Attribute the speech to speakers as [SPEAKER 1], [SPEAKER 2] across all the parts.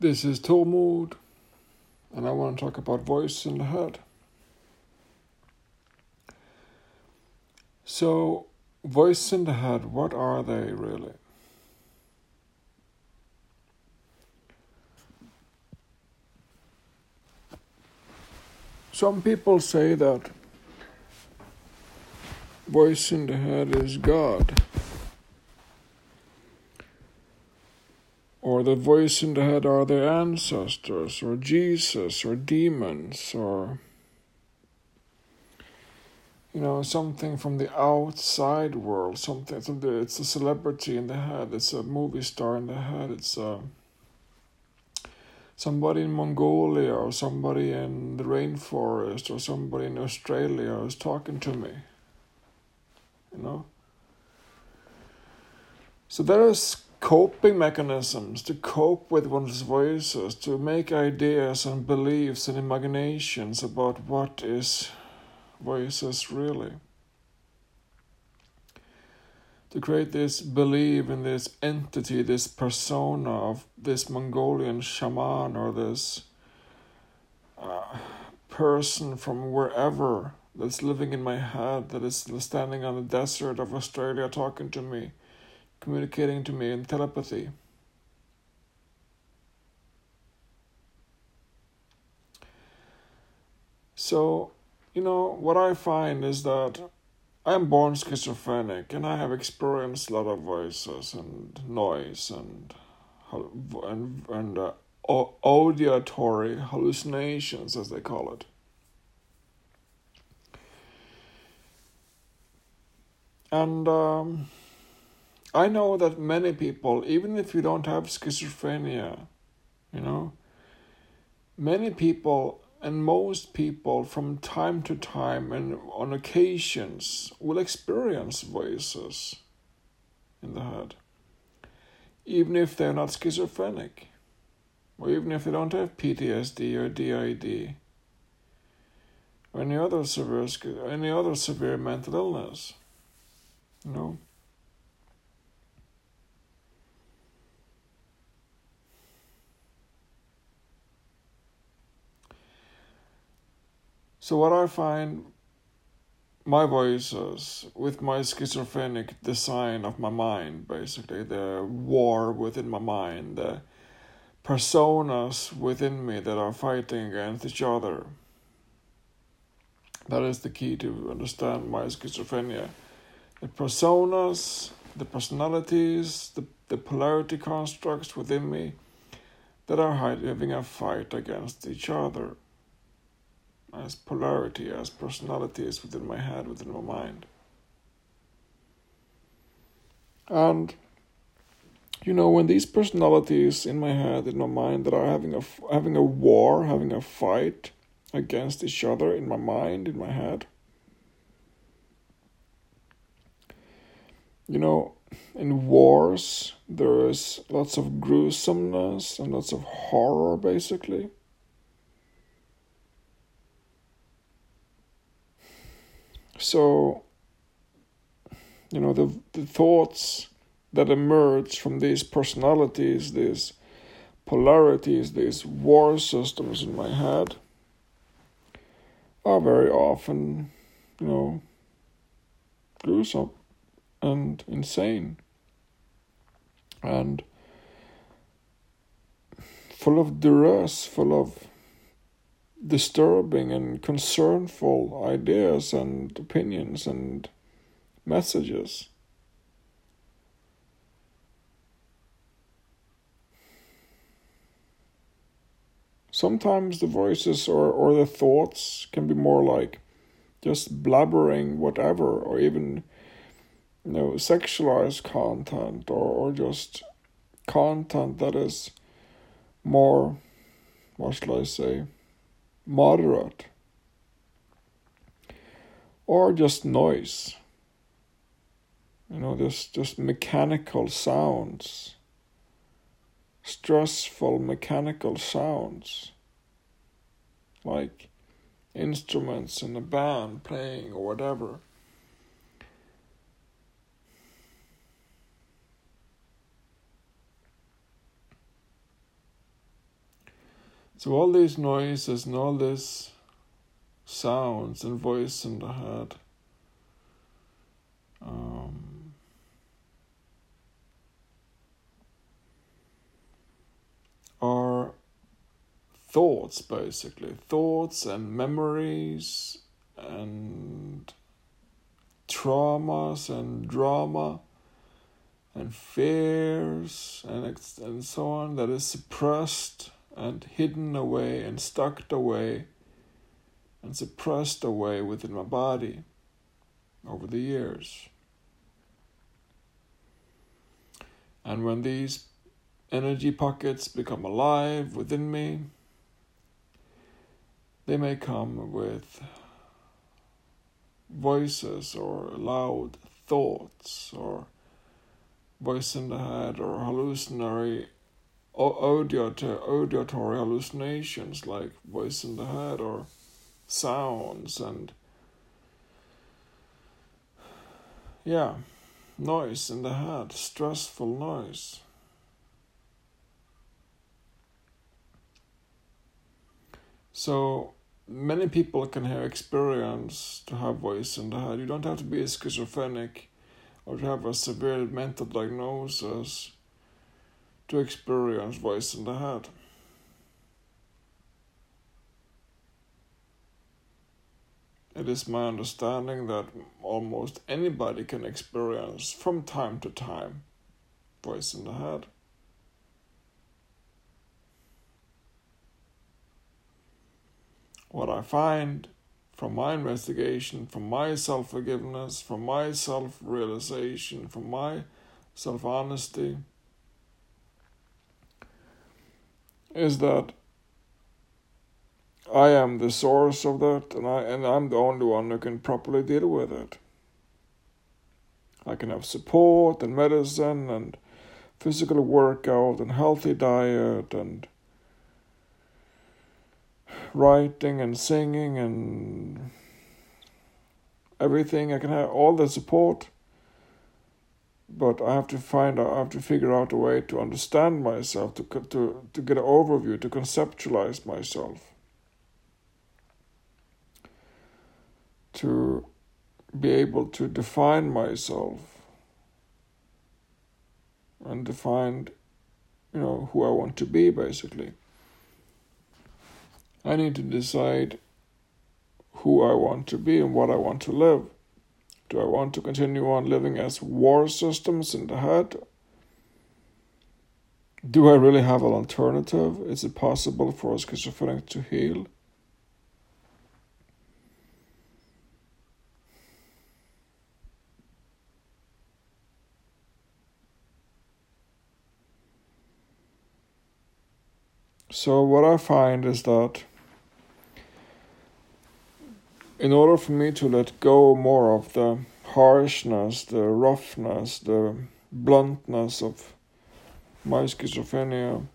[SPEAKER 1] This is Tormod, and I want to talk about voice in the head. So, voice in the head, what are they really? Some people say that voice in the head is God. The voice in the head are their ancestors, or Jesus, or demons, or you know something from the outside world. Something, something. It's a celebrity in the head. It's a movie star in the head. It's a uh, somebody in Mongolia, or somebody in the rainforest, or somebody in Australia is talking to me. You know. So there is coping mechanisms to cope with one's voices, to make ideas and beliefs and imaginations about what is voices really. To create this belief in this entity, this persona of this Mongolian shaman or this uh, person from wherever that's living in my head, that is standing on the desert of Australia talking to me communicating to me in telepathy. So, you know, what I find is that I'm born schizophrenic and I have experienced a lot of voices and noise and and, and uh, auditory hallucinations, as they call it. And um, I know that many people, even if you don't have schizophrenia, you know, many people and most people from time to time and on occasions will experience voices in the head, even if they're not schizophrenic, or even if they don't have PTSD or DID, or any other severe any other severe mental illness, you know. So what I find my voices with my schizophrenic design of my mind, basically the war within my mind, the personas within me that are fighting against each other. That is the key to understand my schizophrenia. The personas, the personalities, the, the polarity constructs within me that are having a fight against each other as polarity, as personalities within my head, within my mind. And you know, when these personalities in my head, in my mind, that are having a having a war, having a fight against each other in my mind, in my head. You know, in wars, there is lots of gruesomeness and lots of horror, basically. So, you know, the, the thoughts that emerge from these personalities, these polarities, these war systems in my head are very often, you know, gruesome and insane and full of duress, full of disturbing and concernful ideas and opinions and messages. Sometimes the voices or, or the thoughts can be more like just blabbering whatever or even you know sexualized content or, or just content that is more what shall I say moderate, or just noise. You know, just, just mechanical sounds, stressful mechanical sounds, like instruments in a band playing or whatever. So all these noises and all these sounds and voice in the head um, are thoughts basically. Thoughts and memories and traumas and drama and fears and, and so on that is suppressed and hidden away and stuck away and suppressed away within my body over the years. And when these energy pockets become alive within me, they may come with voices or loud thoughts or voice in the head or hallucinatory auditory hallucinations like voice in the head or sounds and yeah noise in the head stressful noise so many people can have experience to have voice in the head. You don't have to be a schizophrenic or to have a severe mental diagnosis to experience voice in the head. It is my understanding that almost anybody can experience from time to time voice in the head. what I find from my investigation, from my self forgiveness, from my self realization, from my self honesty, is that I am the source of that, and I and I'm the only one who can properly deal with it. I can have support and medicine and physical workout and healthy diet and writing and singing and everything. I can have all the support, but I have to find out. I have to figure out a way to understand myself, to to to get an overview, to conceptualize myself, to be able to define myself and define, you know, who I want to be, basically. I need to decide who I want to be and what I want to live. Do I want to continue on living as war systems in the head? Do I really have an alternative? Is it possible for a schizophrenic to heal? So, what I find is that in order for me to let go more of the harshness, the roughness, the bluntness of my schizophrenia,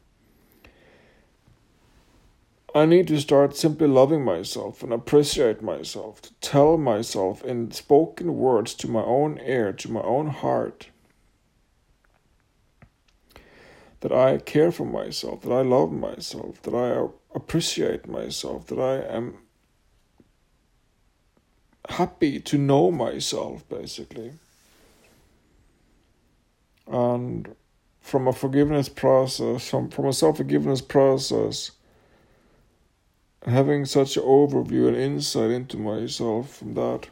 [SPEAKER 1] I need to start simply loving myself and appreciate myself, to tell myself in spoken words to my own ear, to my own heart, that I care for myself, that I love myself, that I appreciate myself, that I am happy to know myself, basically. And from a forgiveness process, from, from a self forgiveness process, having such an overview and insight into myself from that,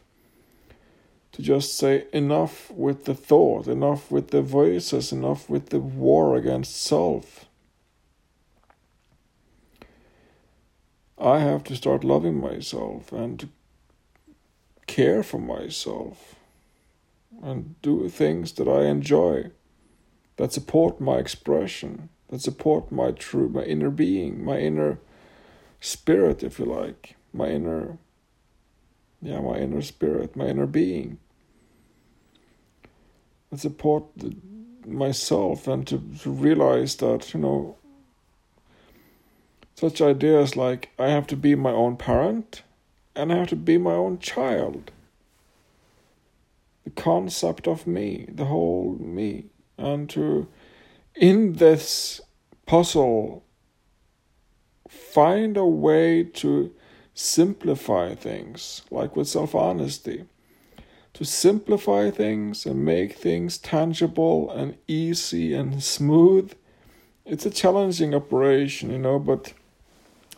[SPEAKER 1] to just say enough with the thought, enough with the voices, enough with the war against self. I have to start loving myself and care for myself and do things that I enjoy that support my expression, that support my true, my inner being, my inner spirit, if you like, my inner, yeah, my inner spirit, my inner being. That support the, myself and to, to realize that, you know, such ideas like I have to be my own parent and I have to be my own child. The concept of me, the whole me, and to, in this puzzle find a way to simplify things, like with self honesty. To simplify things and make things tangible and easy and smooth. It's a challenging operation, you know, but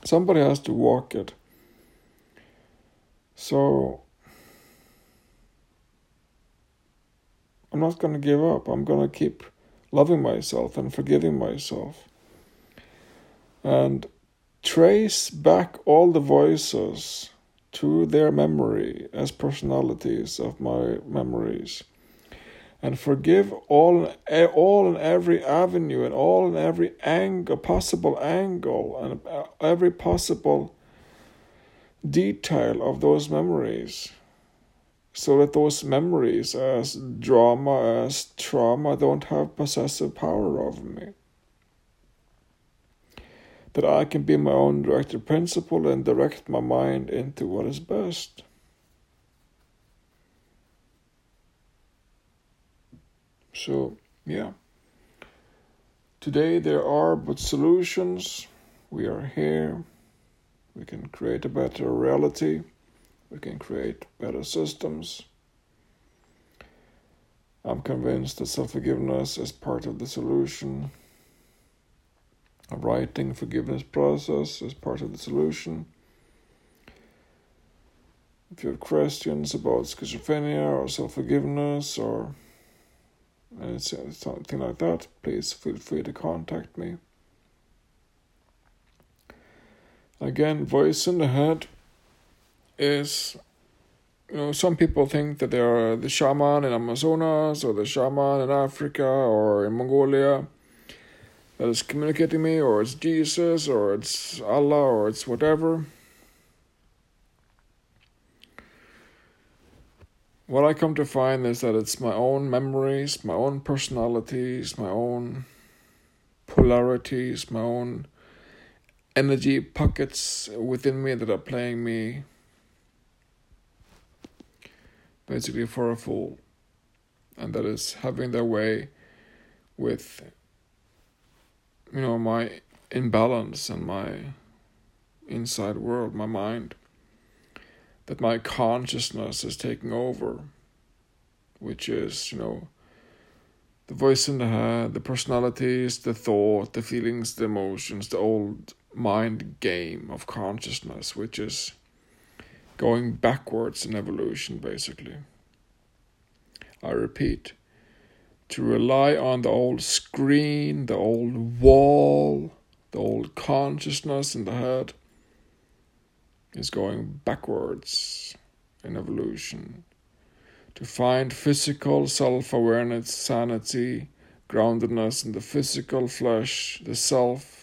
[SPEAKER 1] somebody has to walk it. So I'm not going to give up. I'm going to keep loving myself and forgiving myself. And trace back all the voices to their memory as personalities of my memories and forgive all all and every avenue and all and every angle possible angle and uh, every possible detail of those memories so that those memories as drama as trauma don't have possessive power over me that I can be my own director principle and direct my mind into what is best. So, yeah. Today there are but solutions. We are here. We can create a better reality. We can create better systems. I'm convinced that self forgiveness is part of the solution. A writing forgiveness process is part of the solution. If you have questions about schizophrenia or self forgiveness or something like that, please feel free to contact me. Again, voice in the head is you know, some people think that they are the shaman in Amazonas or the shaman in Africa or in Mongolia that is communicating me, or it's Jesus, or it's Allah, or it's whatever. What I come to find is that it's my own memories, my own personalities, my own polarities, my own energy pockets within me that are playing me basically for a fool. And that is having their way with you know, my imbalance and my inside world, my mind, that my consciousness is taking over, which is, you know, the voice in the head, the personalities, the thought, the feelings, the emotions, the old mind game of consciousness, which is going backwards in evolution, basically. I repeat, to rely on the old screen, the old wall, the old consciousness in the head is going backwards in evolution. To find physical self awareness, sanity, groundedness in the physical flesh, the self,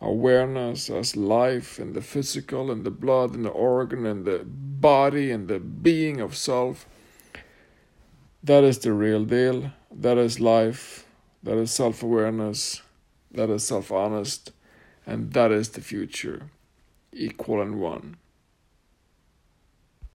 [SPEAKER 1] awareness as life and the physical, and the blood, and the organ, and the body, and the being of self that is the real deal. That is life. That is self awareness. That is self honest. And that is the future. Equal and one.